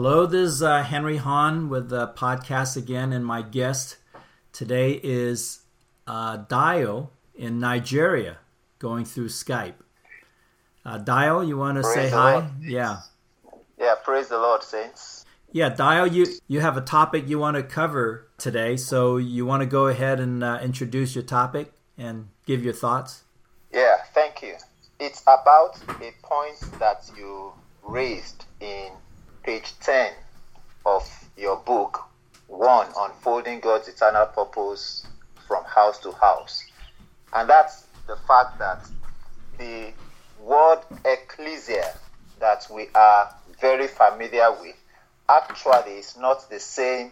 Hello, this is uh, Henry Hon with the podcast again, and my guest today is uh, Dio in Nigeria, going through Skype. Uh, Dio, you want to say hi? Lord. Yeah. Yeah, praise the Lord, saints. Yeah, Dio, you, you have a topic you want to cover today, so you want to go ahead and uh, introduce your topic and give your thoughts? Yeah, thank you. It's about a point that you raised in page 10 of your book, One Unfolding God's Eternal Purpose from House to House. And that's the fact that the word ecclesia that we are very familiar with actually is not the same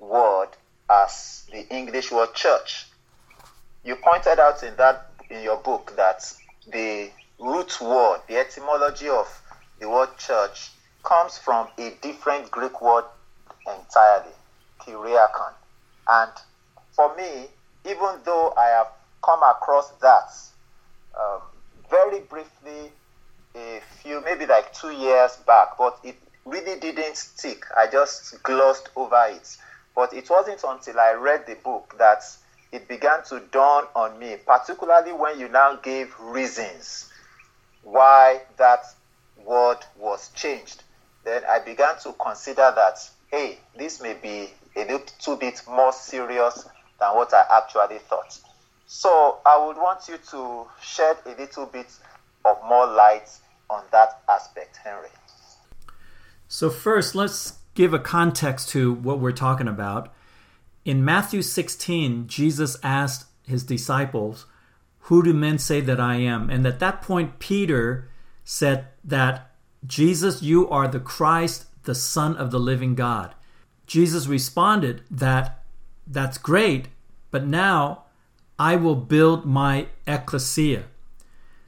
word as the English word church. You pointed out in that in your book that the root word, the etymology of the word church comes from a different Greek word entirely, kyriakon. And for me, even though I have come across that um, very briefly a few, maybe like two years back, but it really didn't stick. I just glossed over it. But it wasn't until I read the book that it began to dawn on me, particularly when you now gave reasons why that word was changed. Then I began to consider that, hey, this may be a little bit more serious than what I actually thought. So I would want you to shed a little bit of more light on that aspect, Henry. So, first, let's give a context to what we're talking about. In Matthew 16, Jesus asked his disciples, Who do men say that I am? And at that point, Peter said that Jesus, you are the Christ, the Son of the living God. Jesus responded that that's great, but now I will build my ecclesia.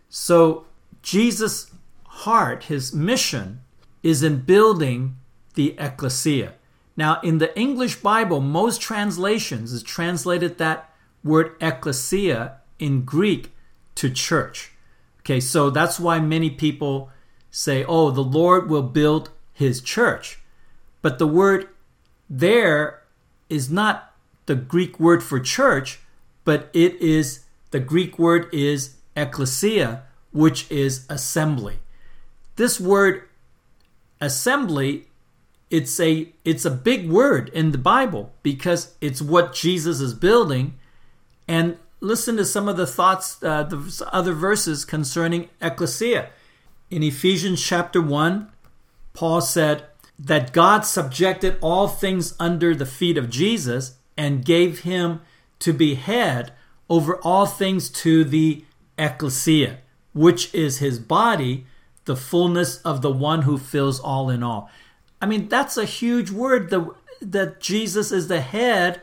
So, Jesus' heart, his mission, is in building the ecclesia. Now, in the English Bible, most translations is translated that word ecclesia in Greek to church. Okay, so that's why many people say, oh, the Lord will build his church. But the word there is not the Greek word for church, but it is the Greek word is ecclesia, which is assembly. This word assembly it's a it's a big word in the Bible because it's what Jesus is building. And listen to some of the thoughts, uh, the other verses concerning ecclesia. In Ephesians chapter one, Paul said that God subjected all things under the feet of Jesus and gave him to be head over all things to the ecclesia, which is his body, the fullness of the one who fills all in all. I mean, that's a huge word. The, that Jesus is the head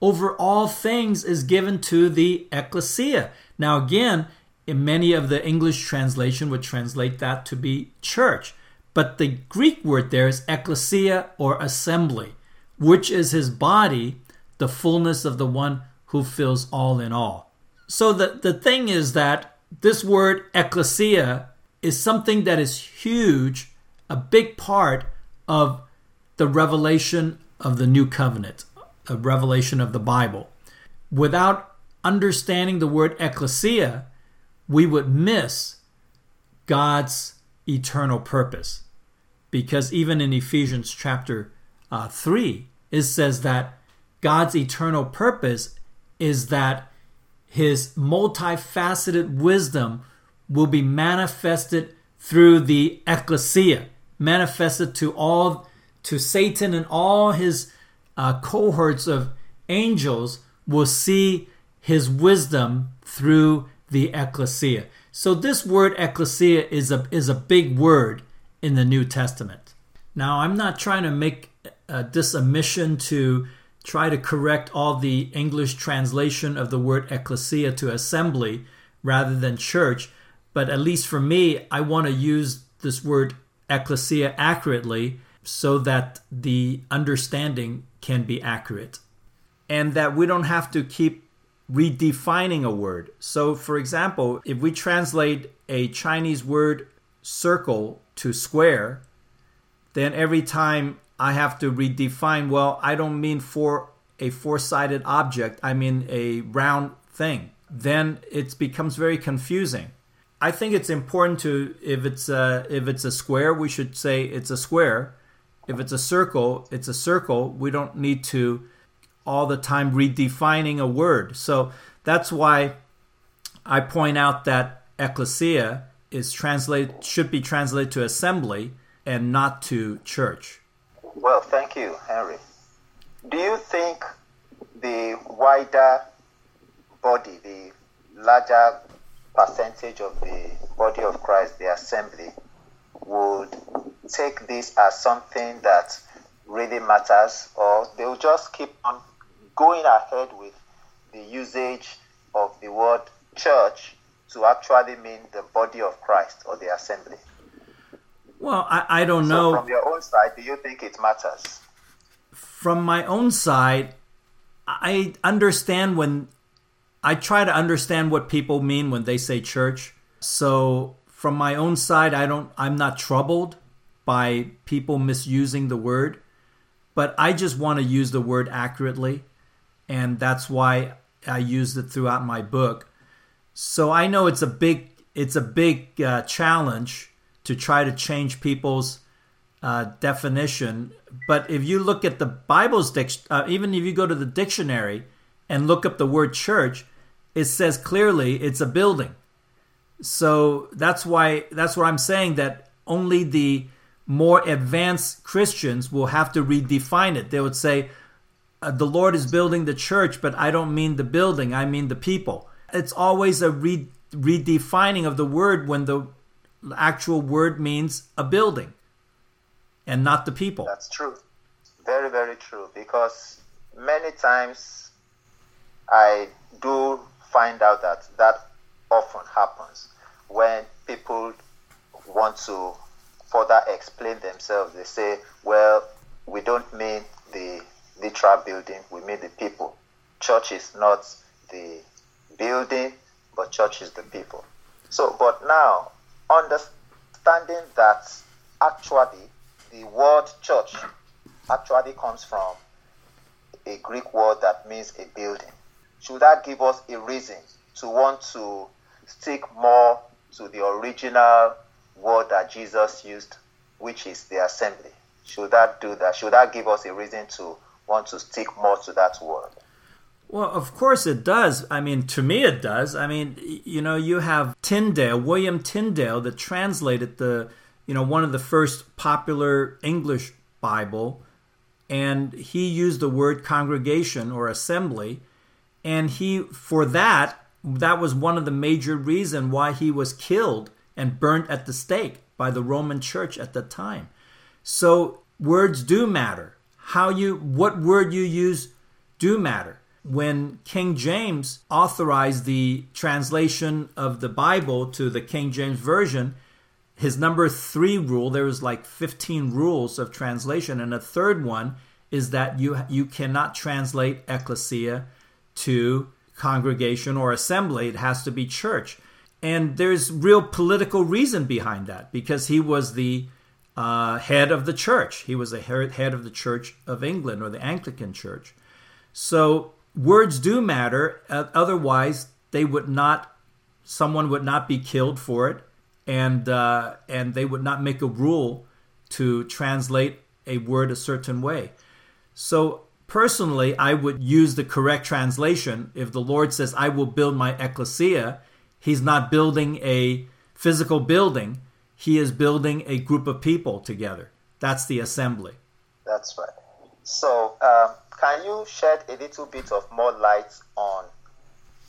over all things is given to the ecclesia. Now, again, in many of the English translation would translate that to be church. But the Greek word there is ecclesia or assembly, which is his body, the fullness of the one who fills all in all. So the, the thing is that this word ecclesia is something that is huge, a big part of the revelation of the new covenant, a revelation of the Bible. Without understanding the word ecclesia, we would miss God's eternal purpose. Because even in Ephesians chapter uh, 3, it says that God's eternal purpose is that his multifaceted wisdom will be manifested through the ecclesia manifested to all to Satan and all his uh, cohorts of angels will see his wisdom through the ecclesia. So this word ecclesia is a is a big word in the New Testament. Now I'm not trying to make uh, this a mission to try to correct all the English translation of the word ecclesia to assembly rather than church, but at least for me, I want to use this word ecclesia accurately so that the understanding can be accurate and that we don't have to keep redefining a word. So, for example, if we translate a Chinese word circle to square, then every time I have to redefine, well, I don't mean for a four sided object, I mean a round thing. Then it becomes very confusing. I think it's important to if it's a, if it's a square, we should say it's a square. If it's a circle, it's a circle. We don't need to all the time redefining a word. So that's why I point out that ecclesia is translated should be translated to assembly and not to church. Well, thank you, Henry. Do you think the wider body, the larger percentage of the body of Christ, the assembly, would take this as something that really matters, or they'll just keep on going ahead with the usage of the word church to actually mean the body of Christ or the assembly? Well, I, I don't So know. from your own side, do you think it matters? From my own side, I understand when I try to understand what people mean when they say church. So from my own side, I don't I'm not troubled by people misusing the word, but I just want to use the word accurately, and that's why I used it throughout my book. So I know it's a big it's a big uh, challenge to try to change people's uh, definition. But if you look at the Bible's dic- uh, even if you go to the dictionary and look up the word church, it says clearly it's a building. So that's why that's what I'm saying that only the more advanced Christians will have to redefine it. They would say uh, the Lord is building the church, but I don't mean the building, I mean the people. It's always a re- redefining of the word when the actual word means a building and not the people. That's true. Very, very true. Because many times I do find out that that often happens when people want to further explain themselves. They say, well, we don't mean the literal building, we mean the people. Church is not the building, but church is the people. So, but now, understanding that actually the word church actually comes from a Greek word that means a building. Should that give us a reason to want to stick more to the original word that Jesus used, which is the assembly? Should that do that? Should that give us a reason to want to stick more to that word? Well, of course it does. I mean, to me it does. I mean, you know, you have Tyndale, William Tyndale, that translated the, you know, one of the first popular English Bible, and he used the word congregation or assembly, and he for that that was one of the major reason why he was killed and burnt at the stake by the Roman Church at the time. So words do matter. How you what word you use do matter. When King James authorized the translation of the Bible to the King James version, his number 3 rule there was like 15 rules of translation and a third one is that you you cannot translate ecclesia to congregation or assembly it has to be church and there's real political reason behind that because he was the uh, head of the church. He was the head of the Church of England or the Anglican Church. So words do matter. Uh, otherwise, they would not. Someone would not be killed for it, and uh, and they would not make a rule to translate a word a certain way. So personally, I would use the correct translation. If the Lord says, "I will build my ecclesia," He's not building a physical building. He is building a group of people together. That's the assembly. That's right. So, um, can you shed a little bit of more light on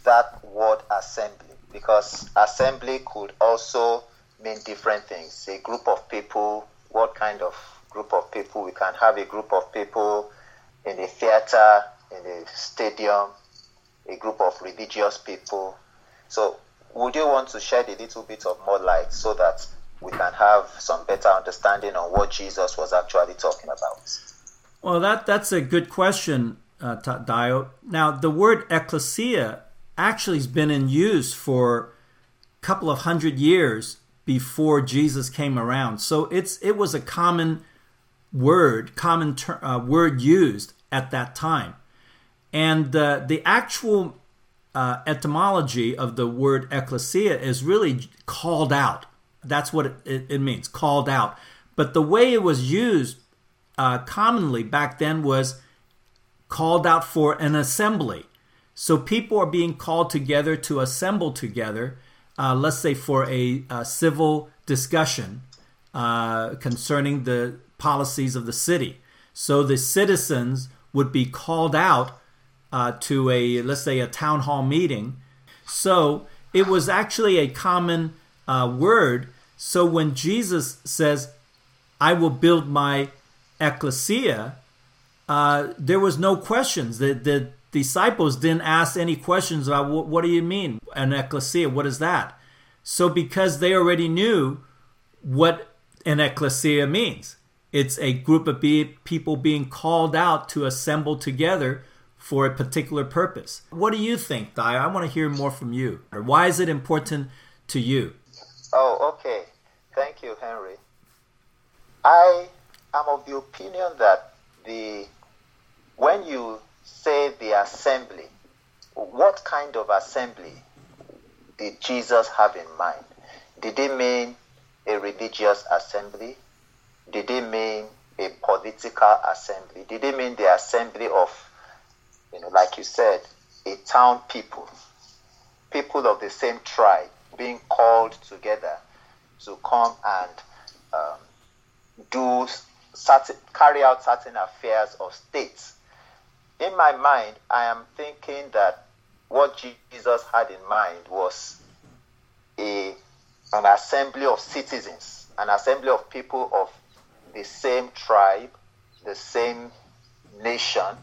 that word assembly? Because assembly could also mean different things. A group of people, what kind of group of people? We can have a group of people in a theater, in a stadium, a group of religious people. So, would you want to shed a little bit of more light so that we can have some better understanding on what Jesus was actually talking about? Well, that that's a good question, uh, Dio. Now, the word ecclesia actually has been in use for a couple of hundred years before Jesus came around. So it's it was a common word, common ter- uh, word used at that time. And uh, the actual uh, etymology of the word ecclesia is really called out. That's what it, it, means, called out. But the way it was used uh, commonly back then was called out for an assembly. So people are being called together to assemble together, uh, let's say for a, a civil discussion uh, concerning the policies of the city. So the citizens would be called out uh, to a, let's say, a town hall meeting. So it was actually a common uh, word. So when Jesus says, I will build my ecclesia, uh, there was no questions. The, the disciples didn't ask any questions about what, what do you mean an ecclesia? What is that? So because they already knew what an ecclesia means, it's a group of be- people being called out to assemble together for a particular purpose. What do you think, Di? I want to hear more from you. Why is it important to you? Oh, okay. Thank you, Henry. I am of the opinion that the when you say the assembly, what kind of assembly did Jesus have in mind? Did he mean a religious assembly? Did he mean a political assembly? Did he mean the assembly of, you know, like you said, a town people, people of the same tribe being called together to come and um, do certain, carry out certain affairs of states in my mind, I am thinking that what Jesus had in mind was a an assembly of citizens, an assembly of people of the same tribe, the same nation,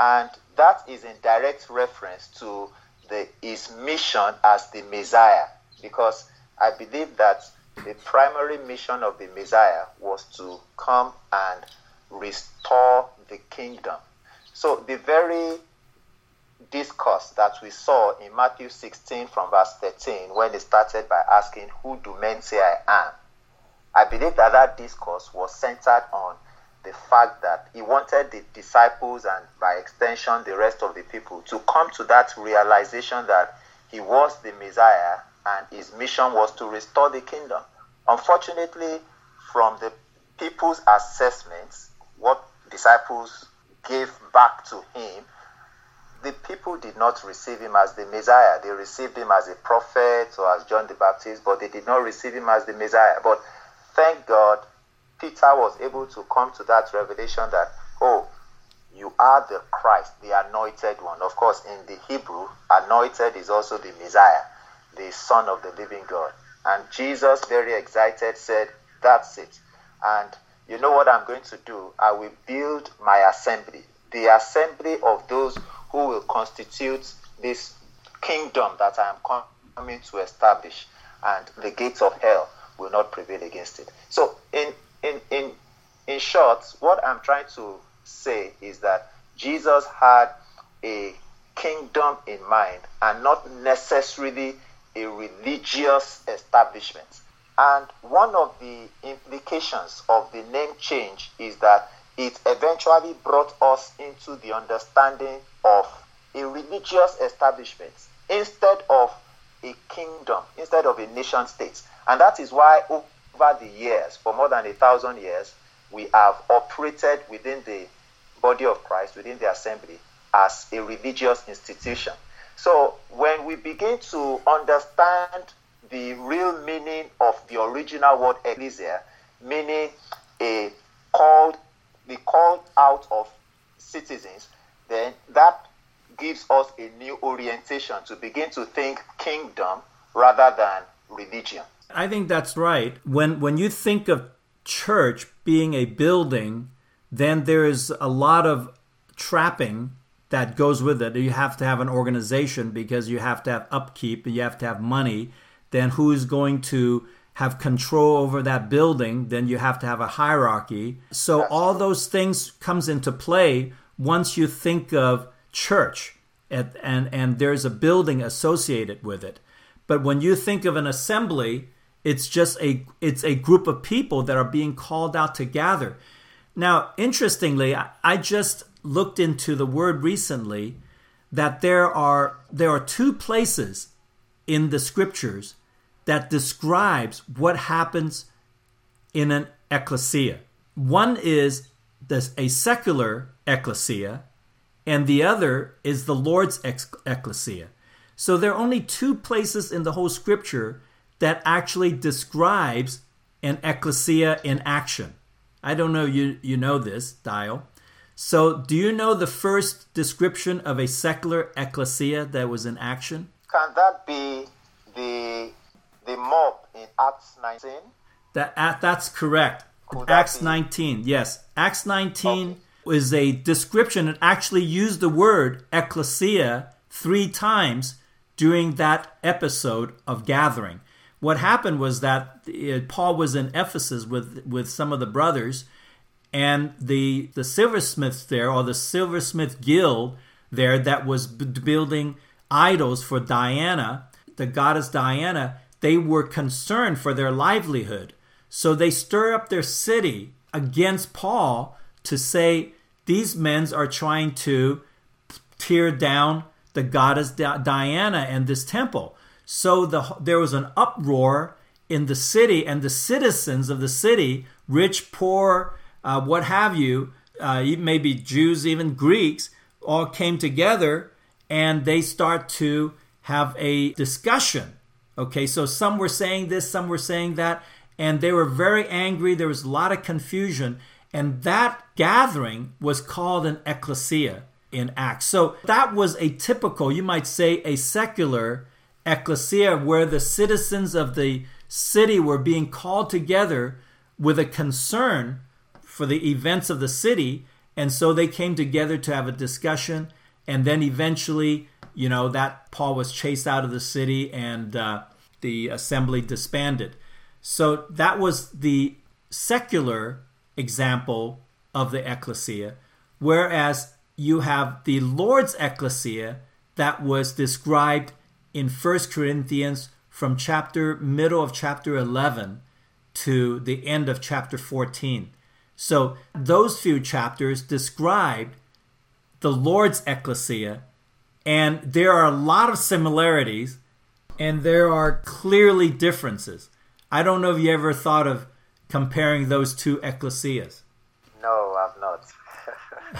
and that is in direct reference to the, his mission as the Messiah, because I believe that the primary mission of the Messiah was to come and restore the kingdom so the very discourse that we saw in Matthew 16 from verse 13, when he started by asking, Who do men say I am? I believe that that discourse was centered on the fact that he wanted the disciples and by extension the rest of the people to come to that realization that he was the Messiah and his mission was to restore the kingdom. Unfortunately, from the people's assessments, what disciples gave back to him, the people did not receive him as the Messiah. They received him as a prophet or as John the Baptist, but they did not receive him as the Messiah. But thank God, Peter was able to come to that revelation that, oh, you are the Christ, the anointed one. Of course, in the Hebrew, anointed is also the Messiah, the Son of the living God. And Jesus, very excited, said, That's it. And you know what I'm going to do? I will build my assembly, the assembly of those who will constitute this kingdom that I am coming to establish, and the gates of hell will not prevail against it. So, in in in in short, what I'm trying to say is that Jesus had a kingdom in mind and not necessarily a religious establishment. And one of the implications of the name change is that it eventually brought us into the understanding of a religious establishment instead of a kingdom, instead of a nation state. And that is why over the years, for more than a thousand years, we have operated within the body of Christ, within the assembly, as a religious institution. So when we begin to understand the real meaning of the original word ecclesia, meaning a called, the called out of citizens, then that gives us a new orientation to begin to think kingdom rather than religion. I think that's right. When when you think of church being a building, then there is a lot of trapping that goes with it. You have to have an organization because you have to have upkeep, you have to have money, then who's going to have control over that building? Then you have to have a hierarchy. So all those things comes into play once you think of church and, and and there's a building associated with it. But when you think of an assembly it's just a it's a group of people that are being called out to gather. Now, interestingly, I, I just looked into the word recently that there are there are two places in the scriptures that describes what happens in an ecclesia. One is this, a secular ecclesia, and the other is the Lord's ecclesia. So there are only two places in the whole scripture that actually describes an ecclesia in action. I don't know you you know this, Dio. So do you know the first description of a secular ecclesia that was in action? Can that be the the mob in Acts 19? That uh, that's correct. Could Acts be- 19. Yes. Acts 19 Okay. is a description. It actually used the word ecclesia three times during that episode of gathering. What happened was that uh, Paul was in Ephesus with, with some of the brothers, and the, the silversmiths there, or the silversmith guild there, that was b- building idols for Diana, the goddess Diana, they were concerned for their livelihood. So they stir up their city against Paul to say these men are trying to tear down the goddess Diana and this temple. So the, there was an uproar in the city, and the citizens of the city, rich, poor, uh, what have you, uh, maybe Jews, even Greeks, all came together and they start to have a discussion. Okay, so some were saying this, some were saying that, and they were very angry. There was a lot of confusion, and that gathering was called an ecclesia in Acts. So that was a typical, you might say, a secular ecclesia where the citizens of the city were being called together with a concern for the events of the city. And so they came together to have a discussion. And then eventually, you know, that Paul was chased out of the city and uh, the assembly disbanded. So that was the secular example of the ecclesia. Whereas you have the Lord's ecclesia that was described in 1 Corinthians from chapter middle of chapter 11 to the end of chapter 14. So those few chapters described the Lord's ecclesia and there are a lot of similarities and there are clearly differences. I don't know if you ever thought of comparing those two ecclesias. No, I've not.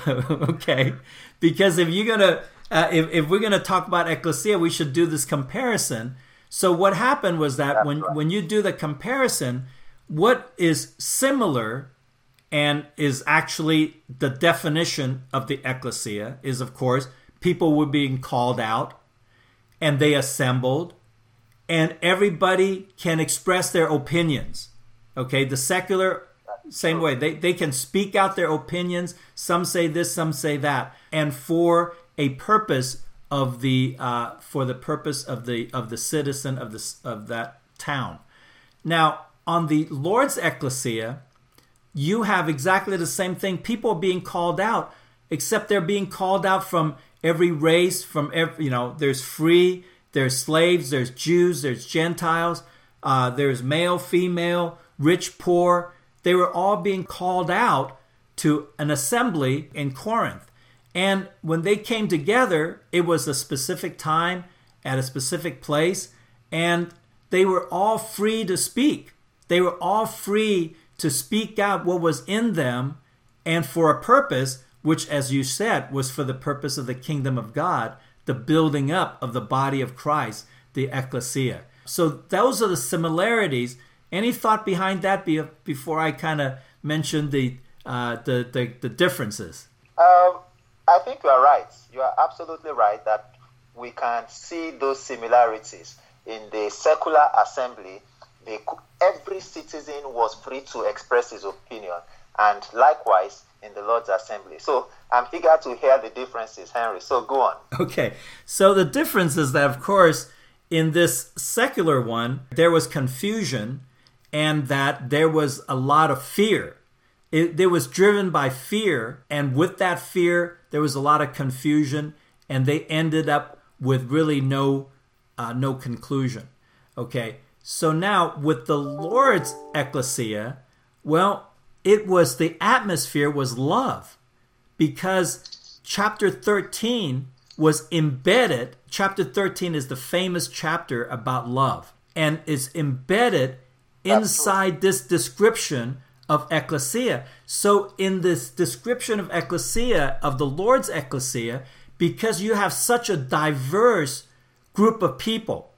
okay, because if you're gonna, uh, if if we're gonna talk about ecclesia, we should do this comparison. So what happened was that That's when right. when you do the comparison, what is similar and is actually the definition of the ecclesia is of course people were being called out and they assembled and everybody can express their opinions okay? The secular same way. They, they can speak out their opinions. Some say this some say that. And for a purpose of the uh, for the purpose of the of the citizen of this of that town. Now on the lord's ecclesia you have exactly the same thing. People are being called out, except they're being called out from every race, from every, you know, there's free, there's slaves, there's Jews, there's Gentiles, uh, there's male, female, rich, poor. They were all being called out to an assembly in Corinth. And when they came together, it was a specific time at a specific place, and they were all free to speak. They were all free to speak out what was in them and for a purpose, which, as you said, was for the purpose of the kingdom of God, the building up of the body of Christ, the ecclesia. So those are the similarities. Any thought behind that before I kind of mention the, uh, the, the, the differences? Um, I think you are right. You are absolutely right that we can see those similarities in the secular assembly. They, every citizen was free to express his opinion, and likewise in the Lord's assembly. So I'm eager to hear the differences, Henry. So go on. Okay, so the difference is that, of course, in this secular one, there was confusion and that there was a lot of fear. It, it was driven by fear, and with that fear, there was a lot of confusion, and they ended up with really no, uh, no conclusion. Okay, so now with the Lord's ecclesia, well, it was the atmosphere was love because chapter 13 was embedded. Chapter 13 is the famous chapter about love and is embedded inside this description of ecclesia. So, in this description of ecclesia, of the Lord's ecclesia, because you have such a diverse group of people.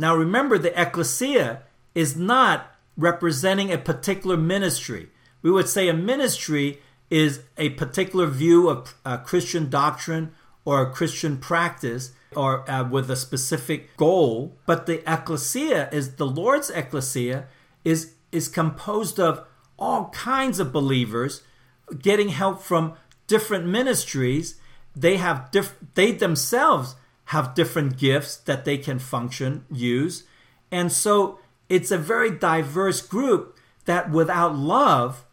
Now, remember, the ecclesia is not representing a particular ministry. We would say a ministry is a particular view of a Christian doctrine or a Christian practice or uh, with a specific goal. But the ecclesia is the Lord's ecclesia is is composed of all kinds of believers getting help from different ministries. They have diff- they themselves have different gifts that they can function use. And so it's a very diverse group that without love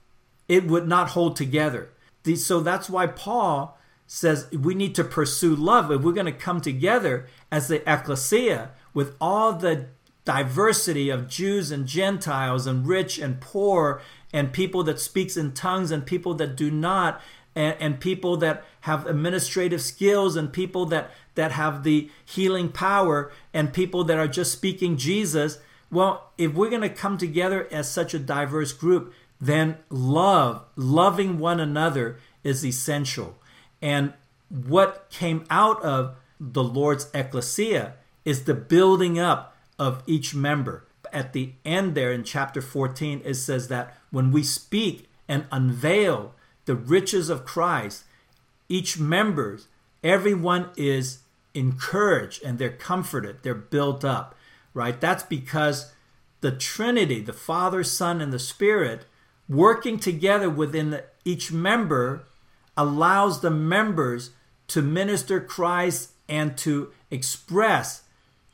it would not hold together. So that's why Paul says we need to pursue love. If we're going to come together as the ecclesia with all the diversity of Jews and Gentiles and rich and poor and people that speaks in tongues and people that do not and, and people that have administrative skills and people that that have the healing power and people that are just speaking Jesus well if we're going to come together as such a diverse group then love loving one another is essential and what came out of the Lord's ecclesia is the building up of each member. At the end, there in chapter 14, it says that when we speak and unveil the riches of Christ, each member, everyone is encouraged and they're comforted, they're built up, right? That's because the Trinity, the Father, Son, and the Spirit, working together within each member allows the members to minister Christ and to express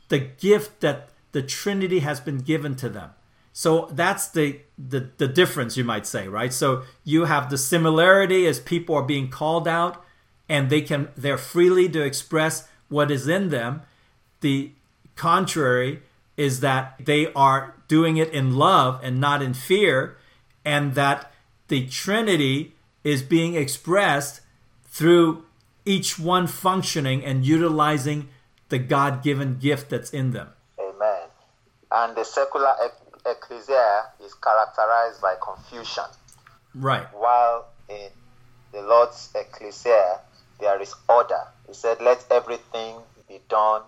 the gift that the Trinity has been given to them. So that's the, the, the difference, you might say, right? So you have the similarity as people are being called out and they can they're freely to express what is in them. The contrary is that they are doing it in love and not in fear, and that the Trinity is being expressed through each one functioning and utilizing the God given gift that's in them. Amen. And the secular ecclesia is characterized by confusion. Right. While in the Lord's ecclesia, there is order. He said, Let everything be done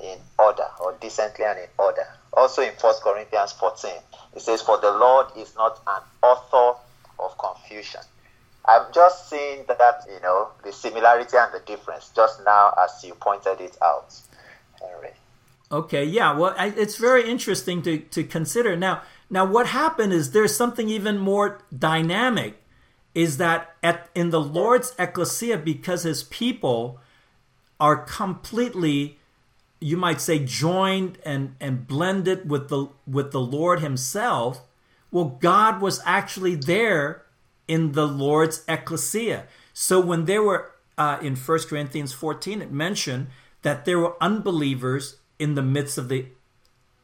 in order or decently and in order. Also in 1 Corinthians 14, it says, For the Lord is not an author of confusion, I'm just seeing that, you know, the similarity and the difference just now as you pointed it out, Henry. Okay, yeah. Well, I, it's very interesting to, to consider. Now, now what happened is there's something even more dynamic is that at in the Lord's ecclesia because his people are completely you might say joined and and blended with the with the Lord himself, well God was actually there in the Lord's ecclesia. So when there were uh, in 1 Corinthians 14, it mentioned that there were unbelievers in the midst of the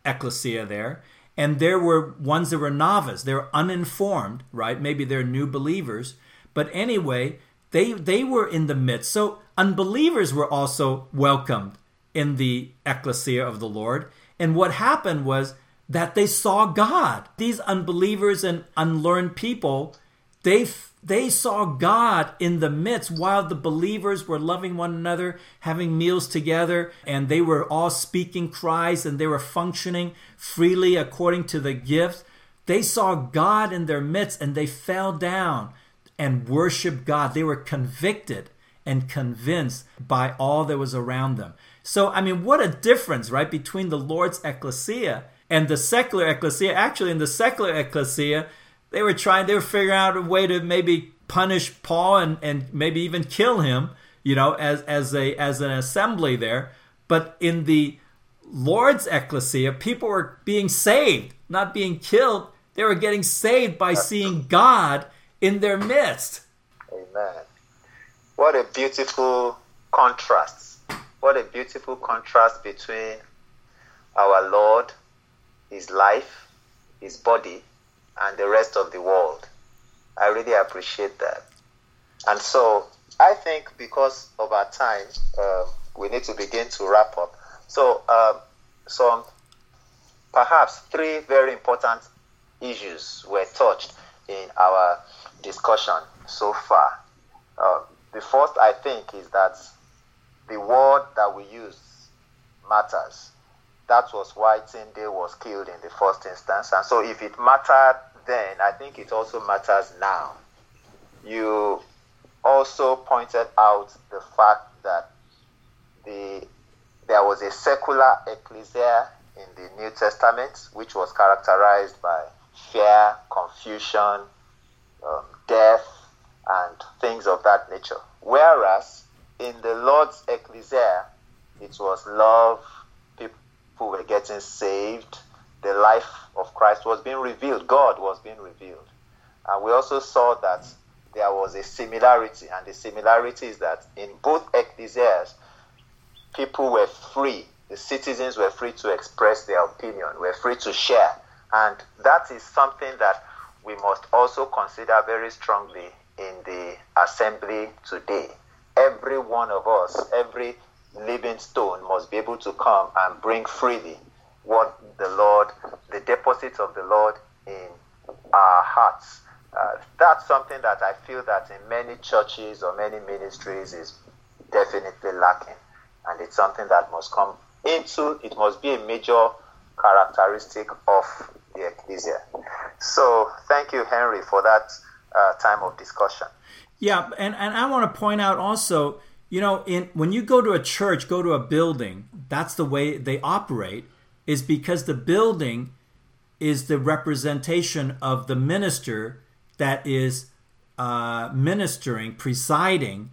ecclesia there, and there were ones that were novice, they were uninformed, right? Maybe they're new believers, but anyway, they they were in the midst. So unbelievers were also welcomed in the ecclesia of the Lord. And what happened was that they saw God. These unbelievers and unlearned people they they saw God in the midst while the believers were loving one another, having meals together, and they were all speaking Christ and they were functioning freely according to the gift. They saw God in their midst and they fell down and worshiped God. They were convicted and convinced by all that was around them. So, I mean, what a difference, right, between the Lord's ecclesia and the secular ecclesia. Actually, in the secular ecclesia, they were trying they were figuring out a way to maybe punish Paul and, and maybe even kill him, you know, as as a as an assembly there. But in the Lord's ecclesia, people were being saved, not being killed. They were getting saved by seeing God in their midst. Amen. What a beautiful contrast. What a beautiful contrast between our Lord, his life, his body, and the rest of the world. I really appreciate that. And so I think because of our time, uh, we need to begin to wrap up. So, um, some perhaps three very important issues were touched in our discussion so far. Uh, the first, I think, is that the word that we use matters. That was why Tyndale was killed in the first instance. And so, if it mattered then, I think it also matters now. You also pointed out the fact that the there was a secular ecclesia in the New Testament, which was characterized by fear, confusion, um, death, and things of that nature. Whereas in the Lord's ecclesia, it was love, people were getting saved, the life of Christ was being revealed, God was being revealed. And we also saw that there was a similarity, and the similarity is that in both ecclesias, people were free. The citizens were free to express their opinion, were free to share. And that is something that we must also consider very strongly in the assembly today. Every one of us, every living stone must be able to come and bring freely what the Lord, the deposit of the Lord in our hearts. Uh, that's something that I feel that in many churches or many ministries is definitely lacking and it's something that must come into, it must be a major characteristic of the ecclesia. So, thank you, Henry, for that uh, time of discussion. Yeah, and, and I want to point out also, you know, in when you go to a church, go to a building, that's the way they operate, is because the building is the representation of the minister that is uh, ministering, presiding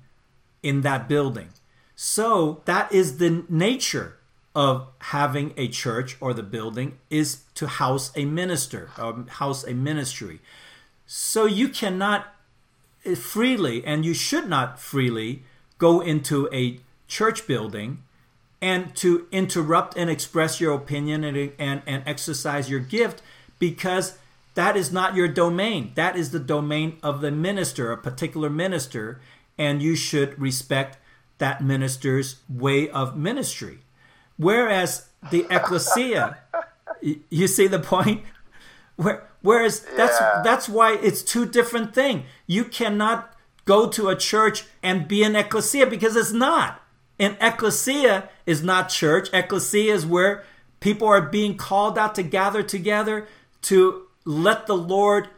in that building. So that is the nature of having a church or the building is to house a minister, or house a ministry. So you cannot freely, and you should not freely, go into a church building and to interrupt and express your opinion and, and, and exercise your gift because that is not your domain. That is the domain of the minister, a particular minister, and you should respect that minister's way of ministry. Whereas the ecclesia, you see the point? Where, whereas that's yeah. that's why it's two different things. You cannot go to a church and be an ecclesia because it's not. An ecclesia is not church. Ecclesia is where people are being called out to gather together to let the Lord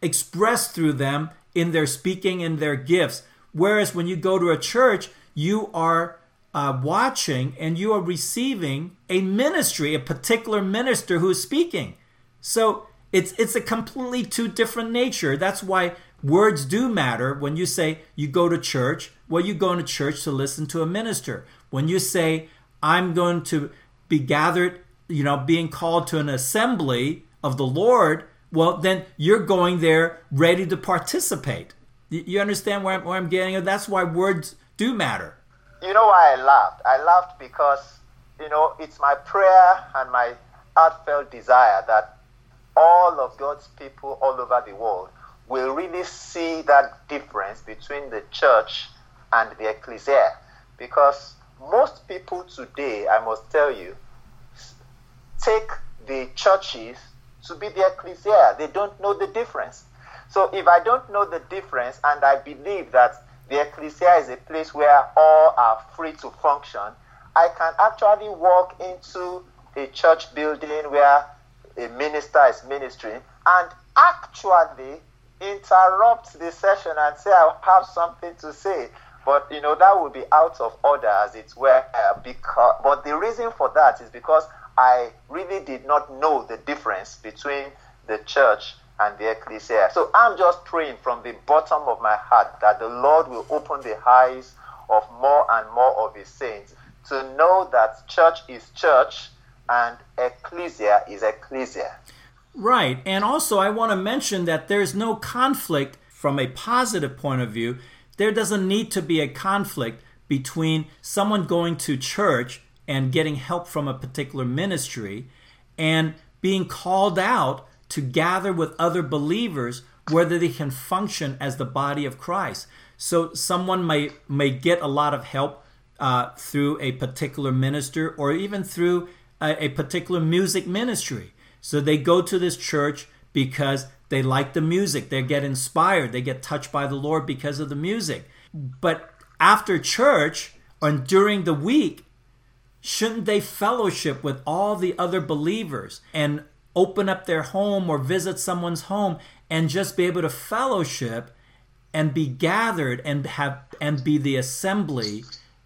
express through them in their speaking and their gifts. Whereas when you go to a church, you are uh, watching and you are receiving a ministry, a particular minister who is speaking. So it's it's a completely two different nature. That's why words do matter. When you say you go to church, well, you go to church to listen to a minister. When you say I'm going to be gathered, you know, being called to an assembly of the Lord, well, then you're going there ready to participate. You understand where I'm, where I'm getting at? That's why words do matter. You know why I laughed? I laughed because, you know, it's my prayer and my heartfelt desire that all of God's people all over the world will really see that difference between the church and the ecclesia. Because most people today, I must tell you, take the churches to be the ecclesia. They don't know the difference. So if I don't know the difference and I believe that the ecclesia is a place where all are free to function. I can actually walk into a church building where a minister is ministering and actually interrupt the session and say, I have something to say. But you know that would be out of order as it were. Because, but the reason for that is because I really did not know the difference between the church and the ecclesia. So I'm just praying from the bottom of my heart that the Lord will open the eyes of more and more of his saints to know that church is church and ecclesia is ecclesia. Right. And also, I want to mention that there's no conflict from a positive point of view. There doesn't need to be a conflict between someone going to church and getting help from a particular ministry and being called out to gather with other believers whether they can function as the body of Christ. So someone may may get a lot of help uh, through a particular minister or even through a, a particular music ministry. So they go to this church because they like the music. They get inspired. They get touched by the Lord because of the music. But after church and during the week, shouldn't they fellowship with all the other believers and open up their home or visit someone's home and just be able to fellowship and be gathered and have and be the assembly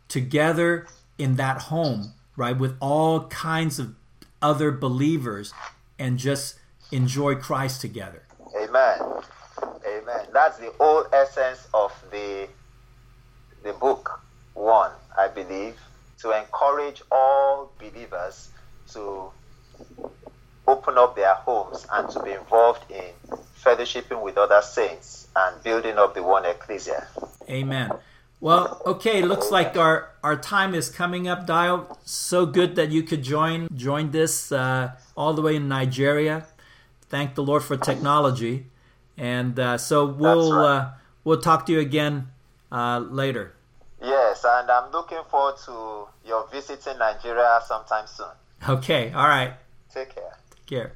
together in that home, right, with all kinds of other believers and just enjoy Christ together. Amen. Amen. That's the whole essence of the the book one, I believe, to encourage all believers to open up their homes and to be involved in fellowshipping with other saints and building up the one ecclesia. Amen. Well, okay, looks like our, our time is coming up, Dio. So good that you could join join this uh, all the way in Nigeria. Thank the Lord for technology, and uh, so we'll right. uh, we'll talk to you again uh, later. Yes, and I'm looking forward to your visiting Nigeria sometime soon. Okay, all right. Take care. Take care.